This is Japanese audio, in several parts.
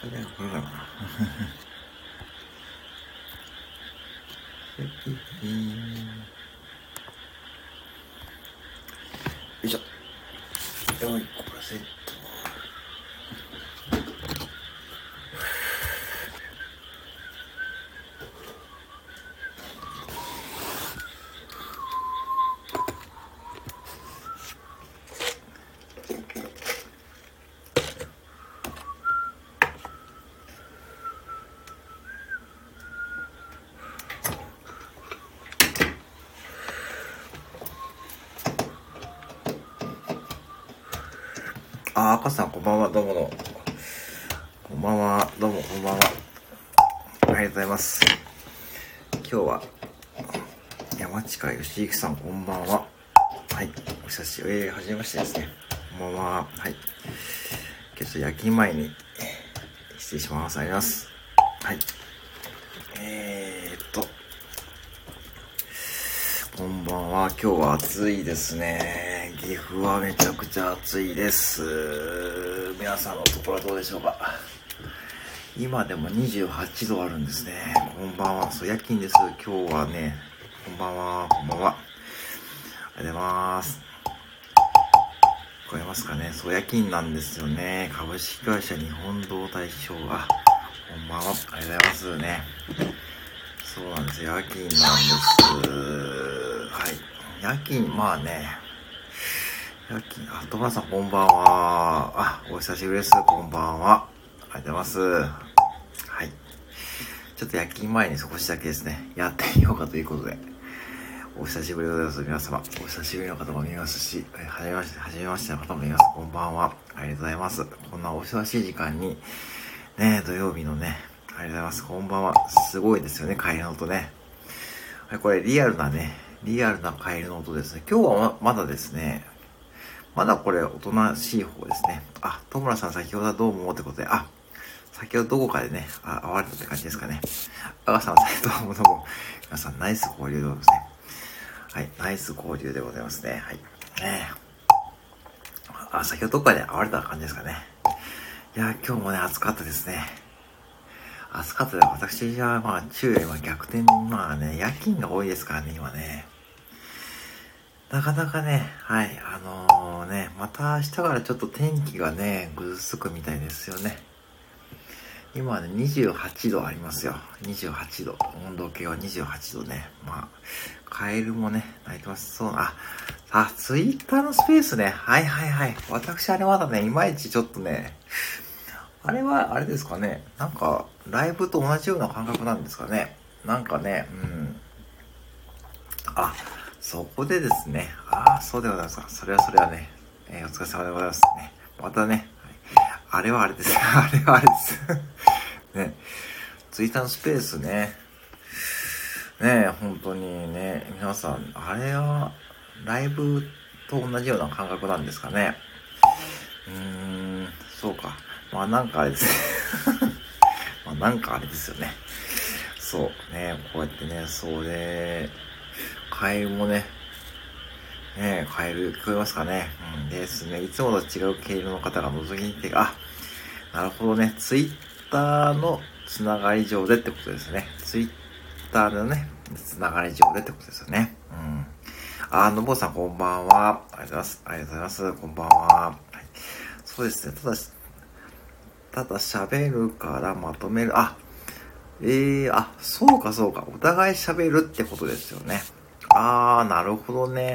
これこれかな。よいしょ。よい、これセあ、赤さん、こんばんは、どうもどうも。こんばんは、どうも、こんばんは。ありがとうございます。今日は、山近義之さん、こんばんは。はい、お久しぶり、えー、はじめましてですね。こんばんは。はい。今日夜勤前に、失礼します。あります。はい。えーっと、こんばんは。今日は暑いですね。岐阜はめちゃくちゃ暑いです。皆さんのところはどうでしょうか？今でも28度あるんですね。こんばんは。そう、夜勤です。今日はね、こんばんは。こんばんは。ありがとうございます。聞こえますかね？そう、夜勤なんですよね。株式会社日本道大賞が。こんばんは。ありがとうございますね。そうなんです。夜勤なんです。はい。夜勤、まあね。夜勤、あ、トマさんこんばんは。あ、お久しぶりです。こんばんは。ありがとうございます。はい。ちょっと夜勤前に少しだけですね、やってみようかということで。お久しぶりでございます。皆様。お久しぶりの方も見ますし、はじめまして、はじめましての方もいます。こんばんは。ありがとうございます。こんなお忙しい時間に、ね、土曜日のね、ありがとうございます。こんばんは。すごいですよね、カエルの音ね。はい、これリアルなね、リアルなカエルの音ですね。今日はまだですね、まだこれおとなしい方ですね。あ、戸村さん先ほどはどうもってことで、あ、先ほどどこかでね、あ会われたって感じですかね。あがさん、どうもどうも。皆さん、ナイス交流でございますね。はい、ナイス交流でございますね。はい。ねあ、先ほどどこかで会われた感じですかね。いや、今日もね、暑かったですね。暑かったで、私はまあ、昼夜は逆転、まあね、夜勤が多いですからね、今ね。なかなかね、はい、あのね、また明日からちょっと天気がね、ぐずつくみたいですよね。今はね、28度ありますよ。28度。温度計は28度ね。まあ、カエルもね、鳴いてます。そう、あ、あ、ツイッターのスペースね。はいはいはい。私あれまだね、いまいちちょっとね、あれは、あれですかね。なんか、ライブと同じような感覚なんですかね。なんかね、うん。あ、そこでですね。ああ、そうでございますか。それはそれはね、えーお疲れ様でございますね。またね、あれはあれです。あれはあれです。ね、ツイッターのスペースね。ね本当にね、皆さん、あれは、ライブと同じような感覚なんですかね。うーん、そうか。まあなんかあれです。まあなんかあれですよね。そう、ね、こうやってね、それ、カエルもね、ねカエル聞こえますかね。うんですね。いつもと違う毛色の方が覗きに来て、あ、なるほどね。ツイッターのつながり上でってことですね。ツイッターのね、つながり上でってことですよね。うん。あ、のぼうさんこんばんは。ありがとうございます。ありがとうございます。こんばんは。はい、そうですね。ただ、ただ喋るからまとめる。あ、えー、あ、そうかそうか。お互い喋るってことですよね。あー、なるほどね。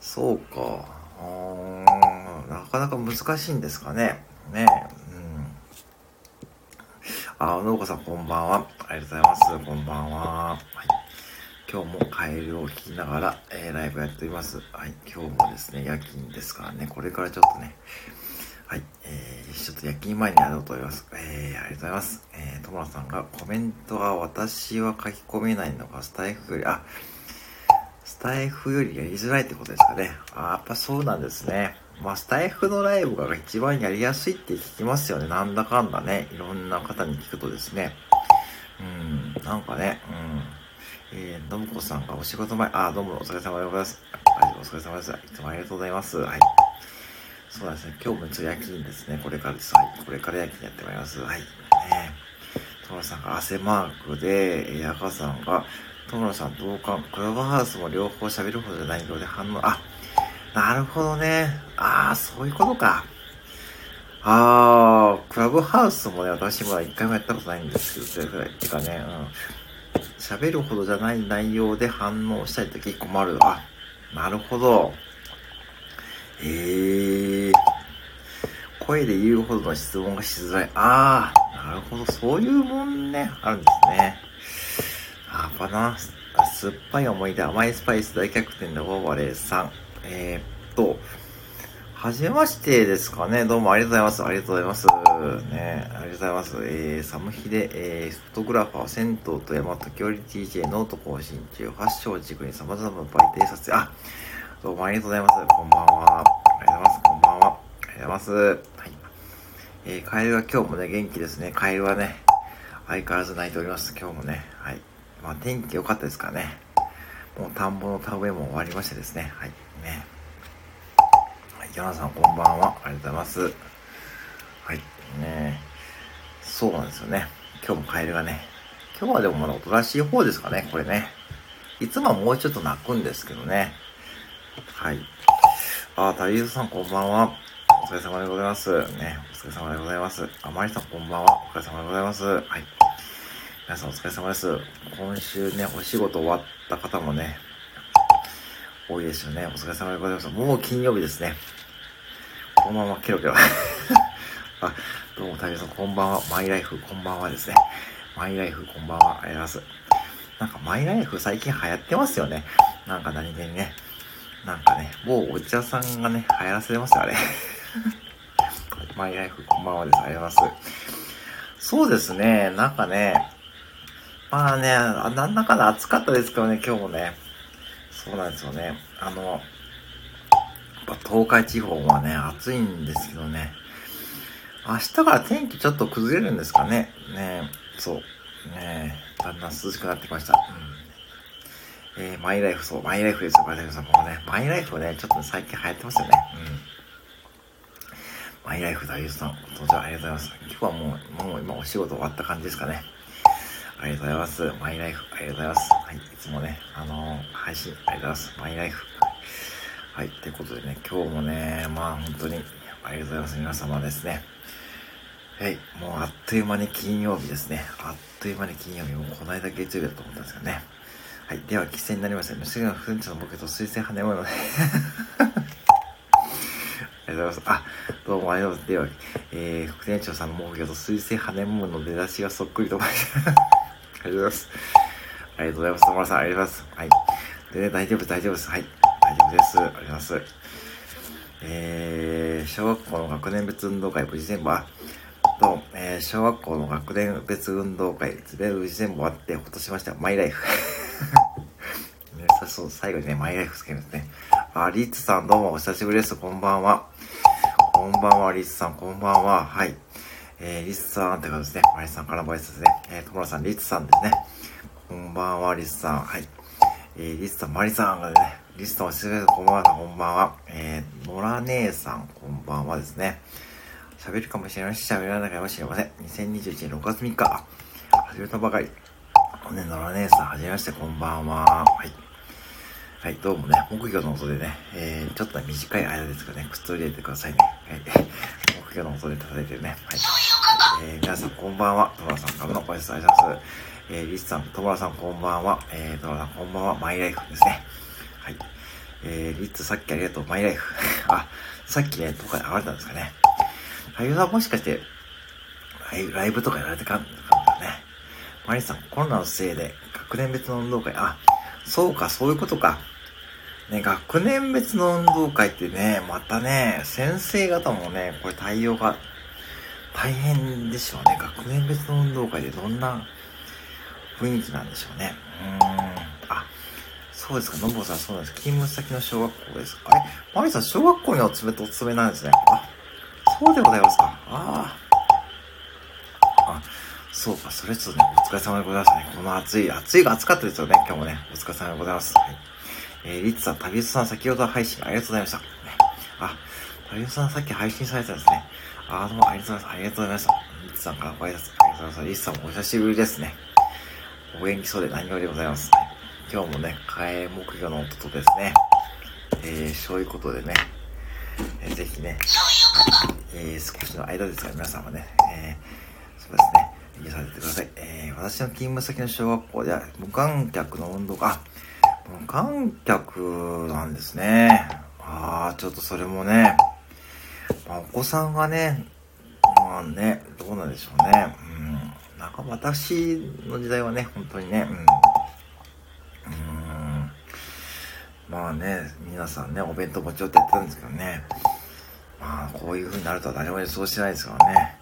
そうか。あーなかなか難しいんですかね。ねうん。あ、のうこさんこんばんは。ありがとうございます。こんばんは。はい。今日もカエルを聞きながら、えーライブやっております。はい。今日もですね、夜勤ですからね。これからちょっとね、はい。えー、ちょっと夜勤前にやろうと思います。えー、ありがとうございます。えー、ともらさんがコメントが私は書き込めないのがスタイフより、あ、タイフよりやりづらいってことですかね。あやっぱそうなんですね。まあ、スタイフのライブが一番やりやすいって聞きますよね。なんだかんだね。いろんな方に聞くとですね。うん、なんかね、うん。えー、のむこさんがお仕事前、あ、どうもお疲れ様でございます。はい、お疲れ様です。いつもありがとうございます。はい。そうですね。今日も一応夜勤ですね。これからです。はい。これから夜勤やってまいります。はい。ねトラさんが汗マークで、ヤカさんが、トムさん同感、クラブハウスも両方喋るほどじゃないようで反応、あ、なるほどね。ああ、そういうことか。ああ、クラブハウスもね、私も一回もやったことないんですけど、それぐらい。ってかね、うん。喋るほどじゃない内容で反応したいとき困る。あ、なるほど。ええー、声で言うほどの質問がしづらい。ああ、なるほど。そういうもんね、あるんですね。あ、バナナ酸っぱい思い出、甘いスパイス大逆転のオーバレーさん。えー、っと、はじめましてですかね。どうもありがとうございます。ありがとうございます。ね、ありがとうございます。えー、サムヒデ、えー、フォトグラファー、銭湯と山時折 TJ ノート更新中、発祥軸に様々な媒体撮影、あ、どうもありがとうございます。こんばんは。ありがとうございます。こんばんは。ありがとうございます。はい。えー、カエルは今日もね、元気ですね。カエルはね、相変わらず泣いております。今日もね。はい。まあ、天気良かったですからね。もう田んぼの田植えも終わりましてですね。はい。ね。はい。ヨナさん、こんばんは。ありがとうございます。はい。ねそうなんですよね。今日もカエルがね。今日はでもまだおとなしい方ですかね、これね。いつもはもうちょっと泣くんですけどね。はい。あ、タリーズさんこんばんは。お疲れ様でございます。ね、お疲れ様でございます。あまりさんこんばんは。お疲れ様でございます。はい。皆さんお疲れ様です。今週ね、お仕事終わった方もね、多いですよね。お疲れ様でございます。もう金曜日ですね。このままケロケロ。あ、どうも、タリーさんこんばんは。マイライフこんばんはですね。マイライフこんばんは。ありがとうございます。なんかマイライフ最近流行ってますよね。なんか何気にね。なんかね、もうお茶さんがね、流行らせてますよ、あれ。マイライフ、こんばんはです。ありがとうございます。そうですね、なんかね、まあね、なんだかんだ暑かったですけどね、今日もね。そうなんですよね。あの、やっぱ東海地方はね、暑いんですけどね。明日から天気ちょっと崩れるんですかね。ねそう。ねだんだん涼しくなってきました。うんえー、マイライフ、そう、マイライフですよ、マイライフさん。もうね、マイライフはね、ちょっと、最近流行ってますよね。うん。マイライフ大優さん、登場ありがとうございます。今日はもう、もう今お仕事終わった感じですかね。ありがとうございます。マイライフ、ありがとうございます。はい、いつもね、あのー、配信、ありがとうございます。マイライフ。はい、ということでね、今日もね、まあ本当に、ありがとうございます。皆様ですね。はい、もうあっという間に金曜日ですね。あっという間に金曜日、もうこの間月曜日だと思ったんですよね。はい。では、規制になりました。虫がフンチのボケと水星跳ね物で。ありがとうございます。あ、どうもありがとうございます。では、えー、副店長さんの目標と水星跳ね物の出だしがそっくりと思いました。ありがとうございます。ありがとうございます。友村さん、ありがとうございます。はい。でね、大丈夫、大丈夫です。はい。大丈夫です。ありがとうございます。えー、小学校の学年別運動会無事全部、あ、と、えー、小学校の学年別運動会、ズベル無事全部終わってほっとしました。マイライフ。ね、そう、最後にね、マイライフつけるんですね。あ、リッツさんどうもお久しぶりです。こんばんは。こんばんは、リッツさん、こんばんは。はい。えー、リッツさんって感じですね。マリスさんからのご挨拶ですね。えー、ともらさん、リッツさんですね。こんばんは、リッツさん。はい。えー、リッツさん、マリさんがね、リッツさんおしぶりです。こんばんは、こんばんは。えー、野良姉さん、こんばんはですね。喋るかもしれないし、喋らないかもしれません。2021年6月3日、始めたばかり。ね、野良姉さん、はじめまして、こんばんは。はい。はい、どうもね、木魚の音でね、えー、ちょっと短い間ですがね、靴を入れてくださいね。はい。木魚の音で叩いてるね。はい。えー、皆さん、こんばんは。トラさんからのご挨拶ありがとうございます。えー、リスさん、トラさん、こんばんは。えー、トラさん、こんばんは。マイライフですね。はい。えー、リッツ、さっきありがとう。マイライフ。あ、さっきね、とかで上がれたんですかね。あゆはもしかして、ライブとかやられてかんかね。マリさん、コロナのせいで学年別の運動会、あ、そうか、そういうことか。ね、学年別の運動会ってね、またね、先生方もね、これ対応が大変でしょうね。学年別の運動会でどんな雰囲気なんでしょうね。うーん。あ、そうですか。のぼさん、そうなんです。勤務先の小学校ですか。あれマリさん、小学校にお勤めとお勤めなんですね。あ、そうでございますか。ああ。あ、そうか、それちょっとね、お疲れ様でございますね。この暑い、暑いが暑かったですよね、今日もね。お疲れ様でございます。はい。えー、リッツさん、旅人さん、先ほど配信ありがとうございました。ね、あ、タイさんさっき配信されてたんですね。あ、どうもありがとうございます。ありがとうございました。リッツさんからご挨拶ありがとうございます。リツさんもお久しぶりですね。お元気そうで何よりでございます。今日もね、替え木魚の音とですね、えー、そういうことでね、えー、ぜひね、えー、少しの間ですが皆さんはね、えー、そうですね、理させてください。えー、私の勤務先の小学校では無観客の運動が、無観客なんですね。ああ、ちょっとそれもね、まあ、お子さんがね、まあね、どうなんでしょうね。うん。なんか私の時代はね、本当にね、うん。まあね、皆さんね、お弁当持ち寄ってやってたんですけどね。まあ、こういう風になるとは誰も予想してないですからね。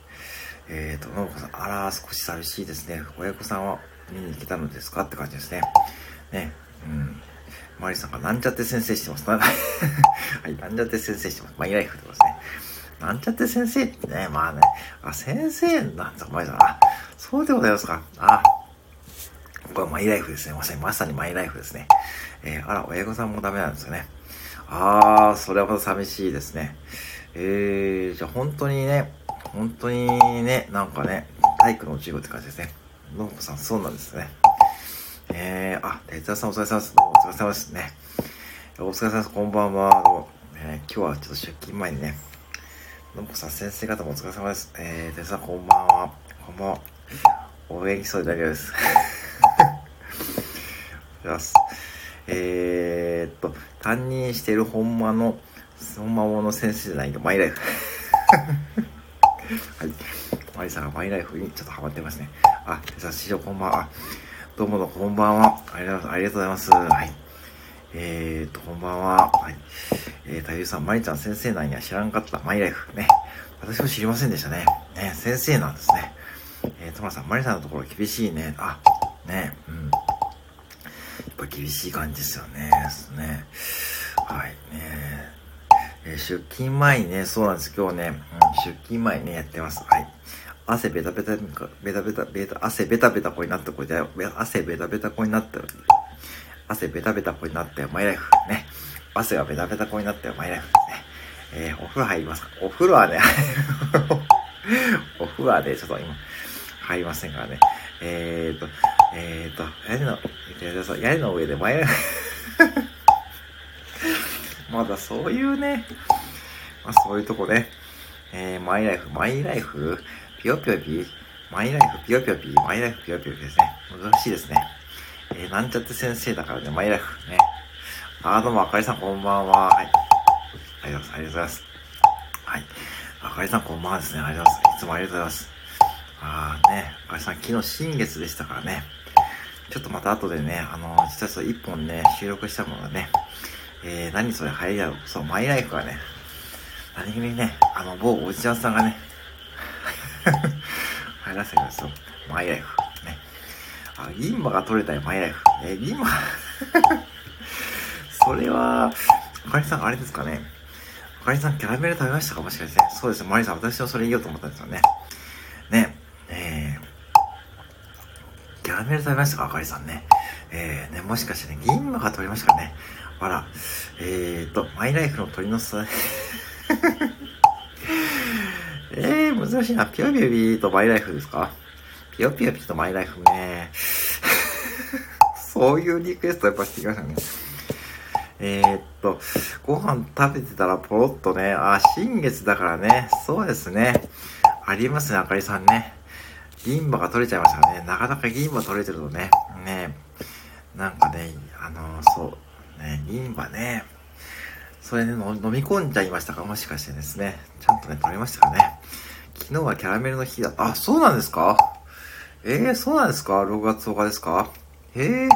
えっ、ー、と、のぶこさん、あら、少し寂しいですね。親子さんは見に来たのですか？って感じですね。ね、うん。マリさんがなんちゃって先生してます。はい、なんちゃって先生してます。マイライフってことですね。なんちゃって先生ってね、まあね、あ、先生なんですか、マリさん。あ、そうでございますか。あ、これはマイライフですね。まさに、まさにマイライフですね。えー、あら、親御さんもダメなんですよね。あー、それはまた寂しいですね。えー、じゃあ本当にね、本当にね、なんかね、体育の授業って感じですね。のぶこさん、そうなんですね。えー、あ、哲也さんお疲れ様です。どうもお疲れ様ですね。お疲れ様です。こんばんは。どうも、えー、今日はちょっと出勤前にね、のぶこさん、先生方もお疲れ様です。えー、哲也さんこんばんは。こんばんは。お元気そうで大丈夫です。ます。えー、っと、担任している本間の、本間の先生じゃないけど、マイライフ。はい。マリさんがマイライフにちょっとハマってますね。あ、哲也師匠こんばんは。どうもどうもこんばんは。ありがとうございます。はい。えーと、こんばんは。はい。えー、太夫さん、まりちゃん先生なんや知らんかった。マイライフ。ね。私も知りませんでしたね。ね、先生なんですね。えー、トマさん、マリさんのところ厳しいね。あ、ね、うん。やっぱ厳しい感じですよね。ですね。はい、ね。えー、出勤前にね、そうなんです。今日ね、うん、出勤前にね、やってます。はい。汗ベタベタ、ベタベタ、ベタ、汗ベタベタ子になった子で、汗ベタベタ子になったよ。汗ベタベタ子になったよ、マイライフ。ね。汗がベタベタ子になったよ、マイライフ。ね。えー、お風呂入りますか？お風呂はね、お風呂はね、ちょっと今、入りませんからね。えーと、えーと、屋根の、屋根の上でマイライフ まだそういうね、まあそういうとこね、えー、マイライフ、マイライフ？ぴよぴよぴマイライフぴよぴよぴマイライフぴよぴよぴですね。難しいですね。えー、なんちゃって先生だからね、マイライフね。あー、どうも、あかりさんこんばんは。はい。ありがとうございます。ありがとうございます。はい。あかりさんこんばんはですね。ありがとうございます。いつもありがとうございます。あーね、あかりさん昨日新月でしたからね。ちょっとまた後でね、あのー、実はそう一本ね、収録したものがね、えー、何それ入りだろう。そう、マイライフがね、何気にね、あの、某おじちゃんさんがね、入らせてください。マイライフ。ね。あ、銀馬が取れたよ、マイライフ。え、銀馬 それは、あかりさん、あれですかね。あかりさん、キャラメル食べましたか？もしかして。そうですねマリさん、私はそれ言おうと思ったんですよね。ね。えー、キャラメル食べましたか？あかりさんね。えー、ね、もしかしてね、銀馬が取りましたかね？あら、えーと、マイライフの鳥のさ、えー、難しいな。ピヨピヨピとマイライフですか？ピヨピヨピとマイライフね。そういうリクエストやっぱしてきましたね。えー、っと、ご飯食べてたらポロッとね、あ、新月だからね、そうですね。ありますね、あかりさんね。銀歯が取れちゃいましたね。なかなか銀歯取れてるとね、ね、なんかね、あのそう、ね、銀歯ね、それね、飲み込んじゃいましたか？もしかしてですね。ちゃんとね、取れましたかね？昨日はキャラメルの日だ。あ、そうなんですか？えー、そうなんですか ?6 月10日ですか？へえ。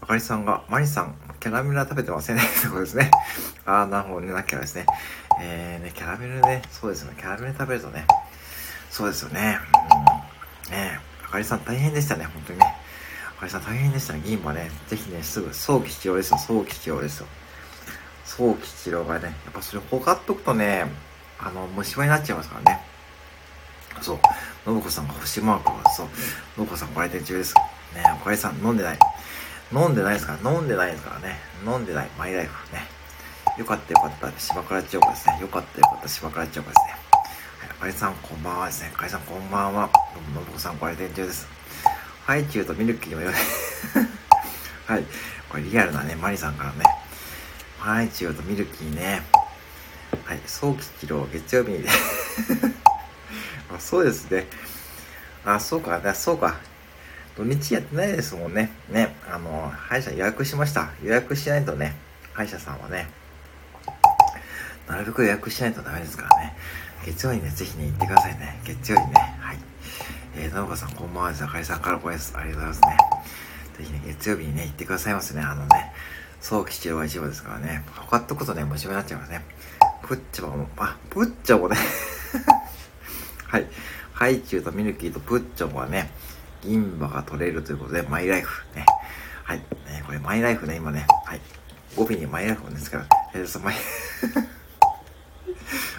あかりさんが、まりさん、キャラメルは食べてませんね。ってことですね。あー、なるほどね、なきゃですね。えー、ね、キャラメルね、そうですよね。キャラメル食べるとね、そうですよね。うん。ねあかりさん大変でしたね、本当にね。あかりさん大変でしたね。銀歯ね、ぜひね、すぐ、早期治療ですよ。早期治療ですよ。早期治療がね、やっぱそれほかっとくとね、あの、虫歯になっちゃいますからね。そう。信子さんが星マークは、そう。信子さんご来店中です。ねおかえさん飲んでない。飲んでないですから、飲んでないですからね。飲んでない。マイライフね。よかったよかった、島倉千代子ですね。よかったよかった、島倉千代子ですね。はい、あかりさんこんばんはですね。あかりさんこんばんは。どうも、のぶこさんご来店中です。ハイチュウとミルキーのよ はい。これリアルなね、マリさんからね。ハイチュウとミルキーね。はい。早期治療、月曜日に あそうですね。あ、そうか、そうか。土日やってないですもんね。ね。あの、歯医者予約しました。予約しないとね、歯医者さんはね、なるべく予約しないとダメですからね。月曜日にね、ぜひね、行ってくださいね。月曜にね。はい。えー、のぶかさん、こんばんはです。あかりさんからご挨拶ありがとうございますね。ぜひね、月曜日にね、行ってくださいますね。あのね、早期治療が一番ですからね。他ってことね、虫歯になっちゃいますね。プッチョも、あ、プッチョもね はい。ハイチュウとミルキーとプッチョもはね、銀歯が取れるということで、マイライフ。ね。はい。ね、これマイライフね、今ね。はい。語尾にマイライフですから、えー、マイ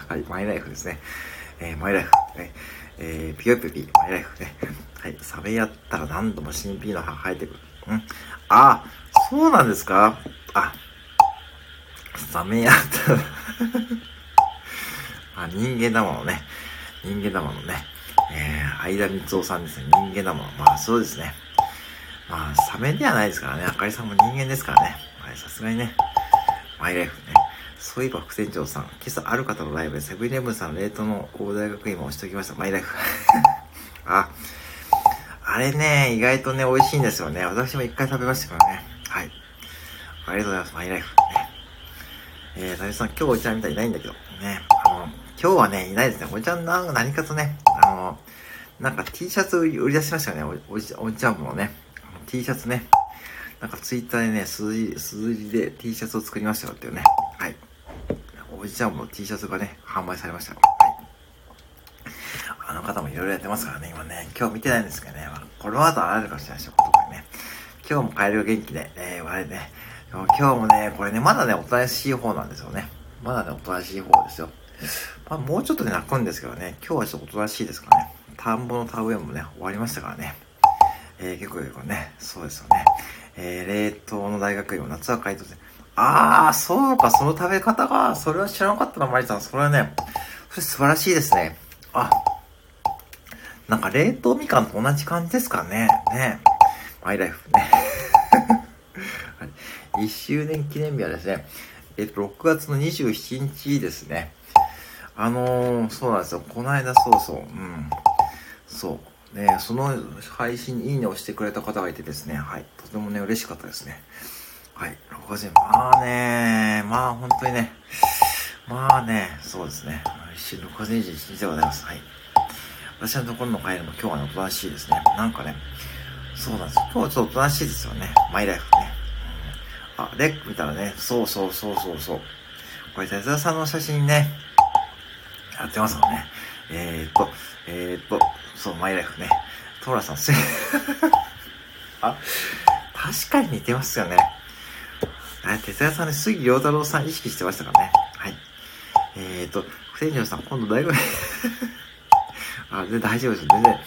はい、マイライフですね。えー、マイライフ。ね、えー、ピヨピヨピ、マイライフね。はい、サメやったら何度も新ピーの歯生えてくる。うんあ、そうなんですか？あ、サメやった あ、人間だものね。人間だものね。えー、相田光夫さんですね。人間だもの。まあそうですね。まあ、サメではないですからね。あかりさんも人間ですからね。はい、さすがにね。マイライフね。そういえば副店長さん、今朝ある方のライブでセブンイレブンさんの冷凍の大大学院も押しておきました。マイライフ。あ、あれね、意外とね、美味しいんですよね。私も一回食べましたからね。ありがとうございます。マイライフ。えー、谷さん、今日お茶みたいにないんだけど。ね。あの、今日はね、いないですね。お茶な、何かとね、あの、なんか T シャツ売り出しましたよね。お、おじお茶もね。T シャツね。なんかツイッターでね、数字、数字で T シャツを作りましたよっていうね。はい。おじちゃんも T シャツがね、販売されました。はい。あの方もいろいろやってますからね、今ね。今日見てないんですけどね。まあ、この後あるかもしれないでしょ、とね。今日も帰りが元気で、えー、我々ね。今日もね、これね、まだね、おとなしい方なんですよね。まだね、おとなしい方ですよ。まあ、もうちょっとで泣くんですけどね、今日はちょっとおとなしいですかね。田んぼの田植えもね、終わりましたからね。えー、結構結構ね、そうですよね。えー、冷凍の大学院も夏は回答で、あー、そうか、その食べ方が、それは知らなかったな、マリさん。それはね、それ素晴らしいですね。あ、なんか冷凍みかんと同じ感じですかね。ね。マイライフね。1周年記念日はですね、えっと、6月の27日ですね。あのー、そうなんですよ。この間、そうそう、うん。そう。ね、その配信にいいねをしてくれた方がいてですね、はい。とてもね、嬉しかったですね。はい。6月に、まあね、まあ本当にね、まあね、そうですね。6月21日でございます。はい。私のところの帰りも今日はね、おとなしいですね。なんかね、そうなんですよ。今日はちょっとおとなしいですよね。マイライフね。あ、レック見たらね、そうそうそうそうそう。これ、手沢さんの写真ね、やってますもんね。えー、っと、えー、っと、そう、マイライフね。トーラさん、す あ、確かに似てますよね。あ、哲也さんね、杉良太郎さん意識してましたからね。はい。えー、っと、不天井さん、今度大学 あ、全然大丈夫です。全然、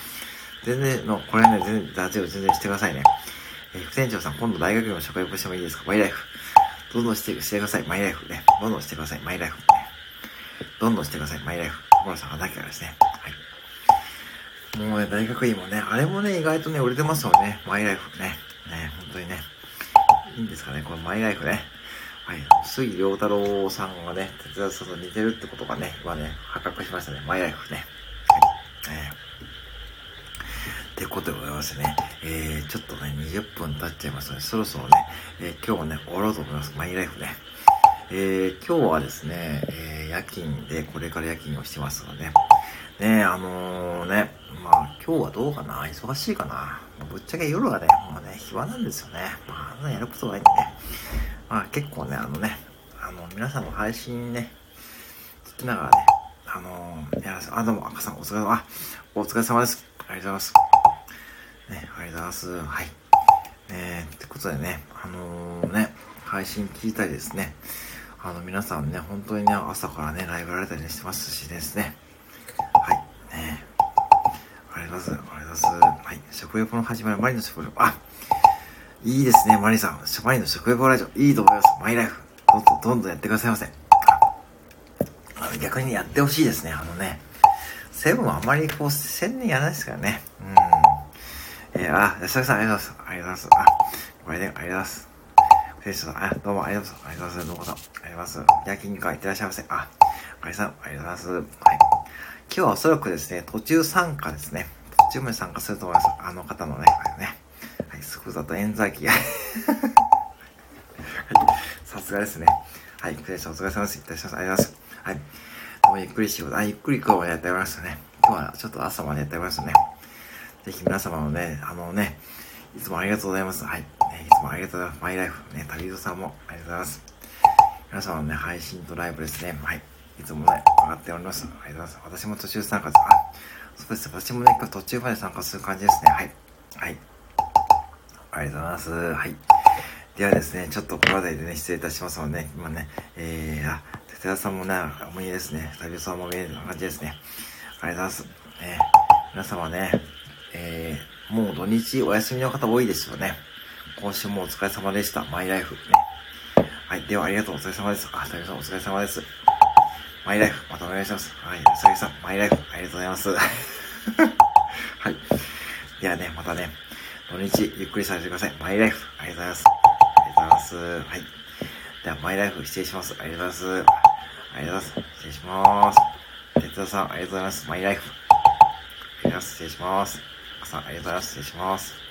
全然の、これね、全然大丈夫、全然してくださいね。えー、副店長さん、今度大学の職場してもいいですか？マイライフ。どんどんしてしてください。マイライフね。どんどんしてください。マイライフね。どんどんしてください。マイライフ。所さんがなきゃですね。はい。もうね、大学院もね、あれもね、意外とね、売れてますよね。マイライフね。ね、本当にね。いいんですかね、このマイライフね。はい。杉良太郎さんがね、哲也さんと似てるってことがね、今ね、発覚しましたね。マイライフね。はい。えーってことでございますね。えー、ちょっとね、20分経っちゃいますので、そろそろね、えー、今日もね、終わろうと思います。マイライフね。えー、今日はですね、えー、夜勤で、これから夜勤をしてますので、ね、あのー、ね、まあ、今日はどうかな？忙しいかな？ぶっちゃけ夜はね、もうね、暇なんですよね。まあ、あんなやることないんでね。まあ、結構ね、あのね、あの、皆さんの配信ね、聞きながらね、あのー、やらせ、あ、どうも、赤さん、お疲れ様、あ、お疲れ様です。ありがとうございます。ね、ありがとうございます。はい。えー、ってことでね、あのー、ね、配信聞いたりですね、あの、皆さんね、本当にね、朝からね、ライブられたりしてますしですね。はい。ねありがとうございます。ありがとうございます。はい。食レポの始まり、マリの食レポ。あいいですね、マリさん。マリの食レポラジオ。いいと思います。マイライフ。どんどんどんどんやってくださいませ。あの逆にやってほしいですね。あのね、セブンはあまりこう、宣伝やらないですからね。えー、あ、安田さんありがとうございます。ありがとうございます。あ、これで、ありがとうございます。選手さん、あ、どうもありがとうございます。ありがとうございます。どうもありがとうございます。焼肉はいってらっしゃいませ。あ、ありさん、ありがとうございます。はい。今日はおそらくですね、途中参加ですね。途中まで参加すると思います。あの方のね、あれね。はい、スクザと冤罪期。はい。さすがですね。はい、クレッションお疲れ様です。いってらっしゃいます。ありがとうございます。はい。どうゆっくり仕事、あ、ゆっくり今日はやっておりましたね。今日はちょっと朝までやっておりましたね。ぜひ皆様のね、あのね、いつもありがとうございます。はい。ね、いつもありがとうございます。マイライフ。ね、旅人さんもありがとうございます。皆様のね、配信とライブですね。はい。いつもね、上がっております。ありがとうございます。私も途中参加です。あ、そうです。私もね、今日途中まで参加する感じですね。はい。はい。ありがとうございます。はい。ではですね、ちょっとこの辺りでね、失礼いたしますので、ね、今ね、えー、あ、哲也さんもね、思い出ですね。旅人さんも見える感じですね。ありがとうございます。ね、皆様ね、えー、もう土日お休みの方多いですよね。今週もお疲れ様でした。マイライフ。ね。はい。では、ありがとう。お疲れ様です。あ、タさんお疲れ様です。マイライフ、またお願いします。はい。さぎさん、マイライフ、ありがとうございます。はい。ではね、またね、土日ゆっくりさせてください。マイライフ、ありがとうございます。ありがとうございます。はい。では、マイライフ、失礼します。ありがとうございます。ありがとうございます。失礼します。哲田さん、ありがとうございます。マイライフ。ありがとうございます。失礼します。さん、ありがとうございます。失礼します。